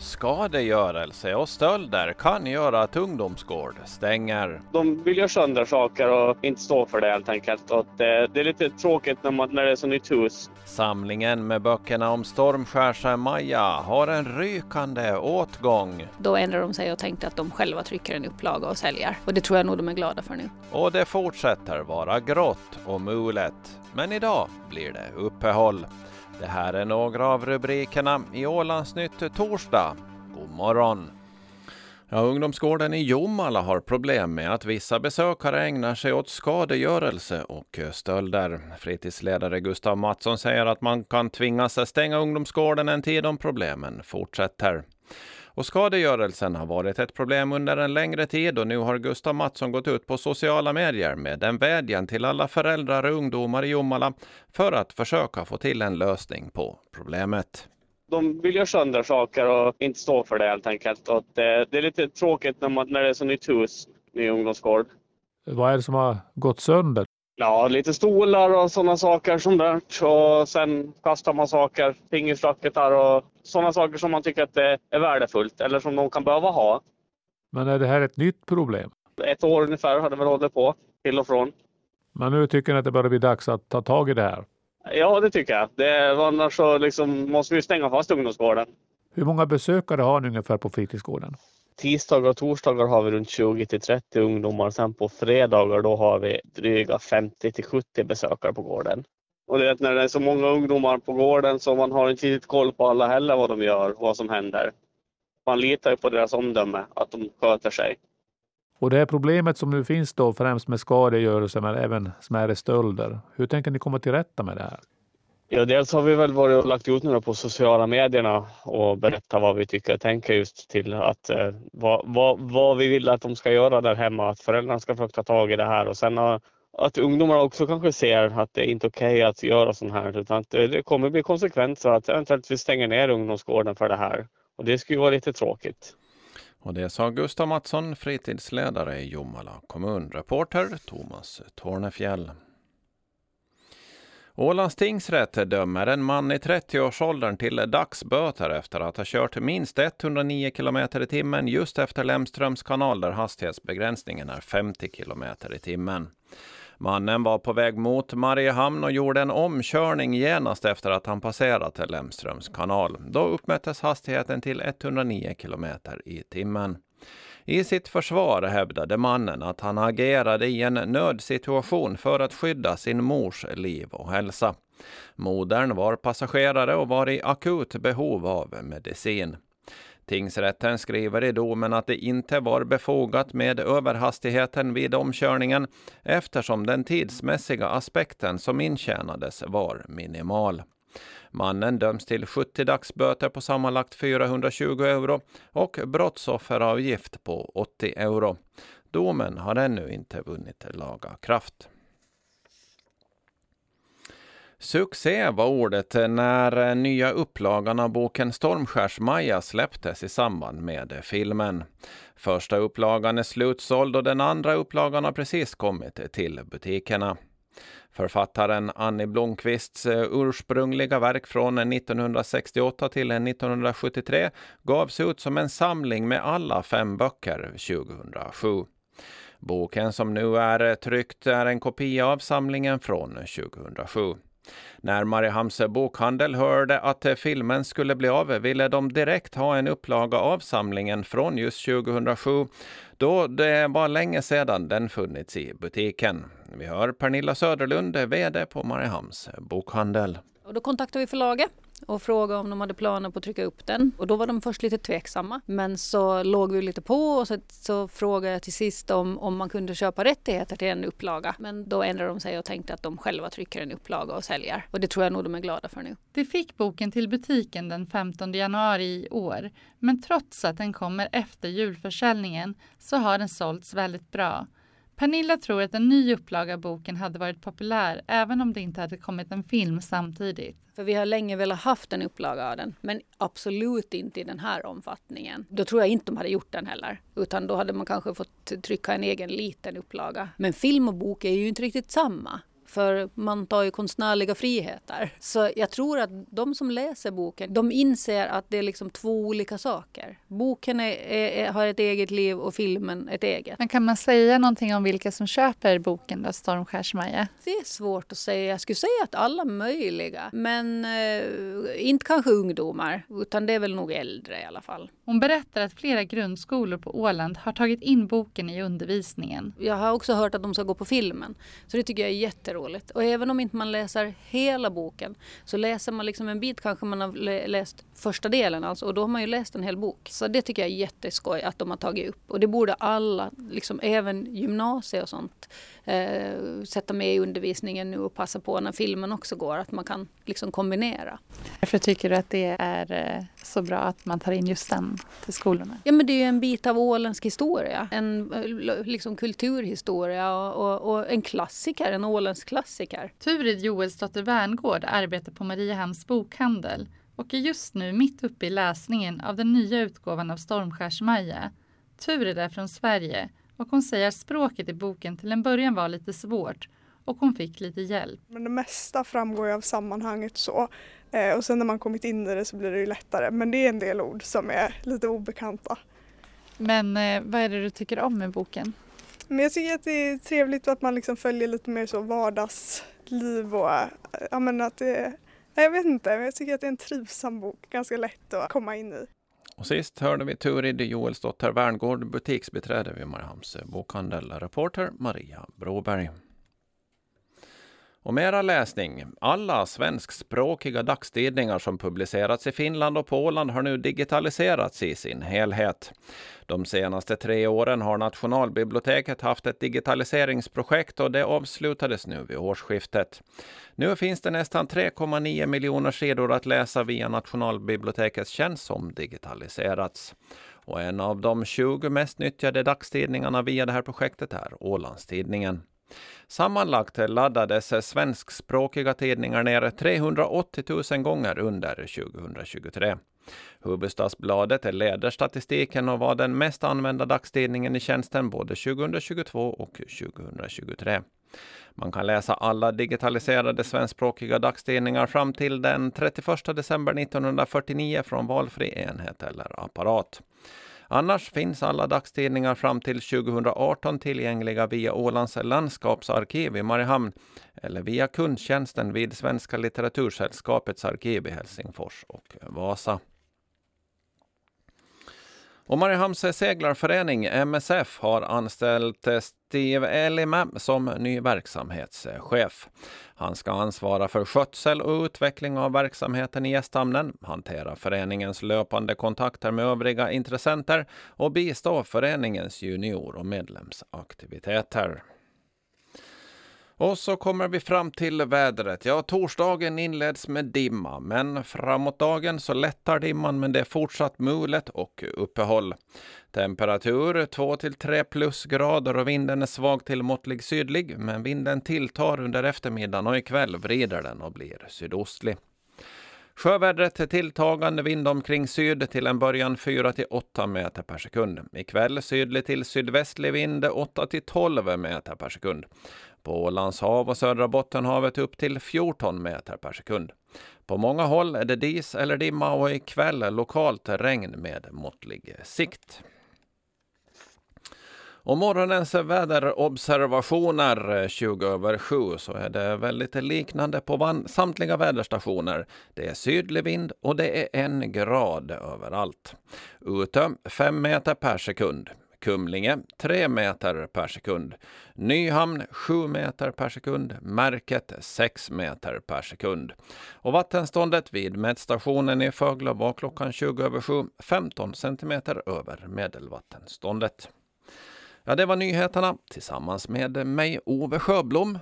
Skadegörelse och stölder kan göra att ungdomsgård stänger. De vill göra sönder saker och inte stå för det helt enkelt. Och det, det är lite tråkigt när, man, när det är så nytt hus. Samlingen med böckerna om Stormskärsa-Maja har en rykande åtgång. Då ändrade de sig och tänkte att de själva trycker en upplaga och säljer. Och det tror jag nog de är glada för nu. Och det fortsätter vara grått och mulet. Men idag blir det uppehåll. Det här är några av rubrikerna i Ålandsnytt torsdag. God morgon! Ja, ungdomsgården i Jomala har problem med att vissa besökare ägnar sig åt skadegörelse och stölder. Fritidsledare Gustav Mattsson säger att man kan tvingas stänga ungdomsgården en tid om problemen fortsätter. Och skadegörelsen har varit ett problem under en längre tid och nu har Gustav Mattsson gått ut på sociala medier med en vädjan till alla föräldrar och ungdomar i Jomala för att försöka få till en lösning på problemet. De vill göra sönder saker och inte stå för det helt enkelt. Och det, det är lite tråkigt när, man, när det är så nytt hus, ny ungdomsgård. Vad är det som har gått sönder? Ja, lite stolar och sådana saker som där. Och sen kastar man saker, fingersracketar och sådana saker som man tycker att det är värdefullt eller som de kan behöva ha. Men är det här ett nytt problem? Ett år ungefär har det väl hållit på, till och från. Men nu tycker ni att det börjar bli dags att ta tag i det här? Ja, det tycker jag. Det, annars så liksom måste vi stänga fast ungdomsgården. Hur många besökare har ni ungefär på fritidsgården? Tisdagar och torsdagar har vi runt 20 till 30 ungdomar. Sen på fredagar då har vi dryga 50 till 70 besökare på gården. Och det är när det är så många ungdomar på gården så man har inte riktigt koll på alla heller vad de gör, vad som händer. Man litar ju på deras omdöme, att de sköter sig. Och det här problemet som nu finns då främst med skadegörelse men även smärre stölder. Hur tänker ni komma till rätta med det här? Ja, dels har vi väl varit och lagt ut nu på sociala medierna och berättat vad vi tycker och tänker just till att eh, vad, vad, vad, vi vill att de ska göra där hemma, att föräldrarna ska försöka ta tag i det här och sen har, att ungdomar också kanske ser att det är inte okej okay att göra sånt här utan att det kommer bli konsekvenser att eventuellt vi stänger ner ungdomsgården för det här och det skulle vara lite tråkigt. Och det sa Gustav Mattsson, fritidsledare i Jomala kommun. Reporter Thomas Tornefjäll. Ålands tingsrätt dömer en man i 30-årsåldern till dagsböter efter att ha kört minst 109 km i timmen just efter Lemströms kanal där hastighetsbegränsningen är 50 km i timmen. Mannen var på väg mot Mariehamn och gjorde en omkörning genast efter att han passerat Lemströms kanal. Då uppmättes hastigheten till 109 km i timmen. I sitt försvar hävdade mannen att han agerade i en nödsituation för att skydda sin mors liv och hälsa. Modern var passagerare och var i akut behov av medicin. Tingsrätten skriver i domen att det inte var befogat med överhastigheten vid omkörningen eftersom den tidsmässiga aspekten som intjänades var minimal. Mannen döms till 70 dagsböter på sammanlagt 420 euro och brottsofferavgift på 80 euro. Domen har ännu inte vunnit laga kraft. Succé var ordet när eh, nya upplagan av boken Stormskärs-Maja släpptes i samband med eh, filmen. Första upplagan är slutsåld och den andra upplagan har precis kommit till butikerna. Författaren Annie Blomqvists eh, ursprungliga verk från 1968 till 1973 gavs ut som en samling med alla fem böcker 2007. Boken som nu är tryckt är en kopia av samlingen från 2007. När Mariehamns bokhandel hörde att eh, filmen skulle bli av ville de direkt ha en upplaga av samlingen från just 2007 då det var länge sedan den funnits i butiken. Vi hör Pernilla Söderlund, VD på Mariehamns bokhandel. Och då kontaktade vi förlaget och frågade om de hade planer på att trycka upp den. Och då var de först lite tveksamma. Men så låg vi lite på och så, så frågade jag till sist om, om man kunde köpa rättigheter till en upplaga. Men då ändrade de sig och tänkte att de själva trycker en upplaga och säljer. Och det tror jag nog de är glada för nu. Vi fick boken till butiken den 15 januari i år. Men trots att den kommer efter julförsäljningen så har den sålts väldigt bra. Pernilla tror att en ny upplaga av boken hade varit populär även om det inte hade kommit en film samtidigt. För vi har länge velat haft en upplaga av den, men absolut inte i den här omfattningen. Då tror jag inte de hade gjort den heller, utan då hade man kanske fått trycka en egen liten upplaga. Men film och bok är ju inte riktigt samma. För man tar ju konstnärliga friheter. Så jag tror att de som läser boken, de inser att det är liksom två olika saker. Boken är, är, har ett eget liv och filmen ett eget. Men kan man säga någonting om vilka som köper boken då, Stormskärsmaja? Det är svårt att säga. Jag skulle säga att alla möjliga. Men eh, inte kanske ungdomar, utan det är väl nog äldre i alla fall. Hon berättar att flera grundskolor på Åland har tagit in boken i undervisningen. Jag har också hört att de ska gå på filmen. Så det tycker jag är jätteroligt. Och även om inte man läser hela boken så läser man liksom en bit kanske man har läst första delen alltså och då har man ju läst en hel bok. Så det tycker jag är jätteskoj att de har tagit upp och det borde alla, liksom även gymnasiet och sånt, eh, sätta med i undervisningen nu och passa på när filmen också går, att man kan liksom kombinera. Varför tycker du att det är eh, så bra att man tar in just den till skolorna? Ja men det är ju en bit av åländsk historia, en eh, liksom kulturhistoria och, och, och en klassiker, en åländsk klassiker. Turid Joelsdotter Werngård arbetar på Mariehamns bokhandel och är just nu mitt uppe i läsningen av den nya utgåvan av Stormskärs-Maja. Turid är från Sverige och hon säger att språket i boken till en början var lite svårt och hon fick lite hjälp. Men det mesta framgår ju av sammanhanget så eh, och sen när man kommit in i det så blir det ju lättare men det är en del ord som är lite obekanta. Men eh, vad är det du tycker om med boken? Men jag tycker att det är trevligt att man liksom följer lite mer så vardagsliv och eh, ja, men att det jag vet inte, men jag tycker att det är en trivsam bok, ganska lätt att komma in i. Och sist hörde vi Turid Joelsdotter Werngård, butiksbiträde vid Mariehamns bokhandel, reporter Maria Broberg. Och mera läsning. Alla svenskspråkiga dagstidningar som publicerats i Finland och på Åland har nu digitaliserats i sin helhet. De senaste tre åren har Nationalbiblioteket haft ett digitaliseringsprojekt och det avslutades nu vid årsskiftet. Nu finns det nästan 3,9 miljoner sidor att läsa via Nationalbibliotekets tjänst som digitaliserats. Och en av de 20 mest nyttjade dagstidningarna via det här projektet är Ålandstidningen. Sammanlagt laddades svenskspråkiga tidningar ner 380 000 gånger under 2023. Hufvudstadsbladet leder statistiken och var den mest använda dagstidningen i tjänsten både 2022 och 2023. Man kan läsa alla digitaliserade svenskspråkiga dagstidningar fram till den 31 december 1949 från valfri enhet eller apparat. Annars finns alla dagstidningar fram till 2018 tillgängliga via Ålands landskapsarkiv i Mariehamn eller via kundtjänsten vid Svenska litteratursällskapets arkiv i Helsingfors och Vasa. Och Mariehamns seglarförening MSF har anställt Steve Elime som ny verksamhetschef. Han ska ansvara för skötsel och utveckling av verksamheten i gästhamnen, hantera föreningens löpande kontakter med övriga intressenter och bistå föreningens junior och medlemsaktiviteter. Och så kommer vi fram till vädret. Ja, torsdagen inleds med dimma, men framåt dagen så lättar dimman, men det är fortsatt mulet och uppehåll. Temperatur 2 till 3 plusgrader och vinden är svag till måttlig sydlig, men vinden tilltar under eftermiddagen och ikväll vrider den och blir sydostlig. Sjövädret tilltagande vind omkring syd till en början 4 till 8 meter per sekund. Ikväll sydlig till sydvästlig vind 8 till 12 meter per sekund. På Ålands hav och södra Bottenhavet upp till 14 meter per sekund. På många håll är det dis eller dimma och ikväll lokalt regn med måttlig sikt. Och morgonens väderobservationer 20 över 7 så är det väldigt liknande på samtliga väderstationer. Det är sydlig vind och det är en grad överallt. Ute 5 meter per sekund. Kumlinge 3 meter per sekund. Nyhamn 7 meter per sekund. Märket 6 meter per sekund. Och vattenståndet vid mätstationen i Fögle var klockan 20 över 7 15 centimeter över medelvattenståndet. Ja, det var nyheterna tillsammans med mig, Ove Sjöblom.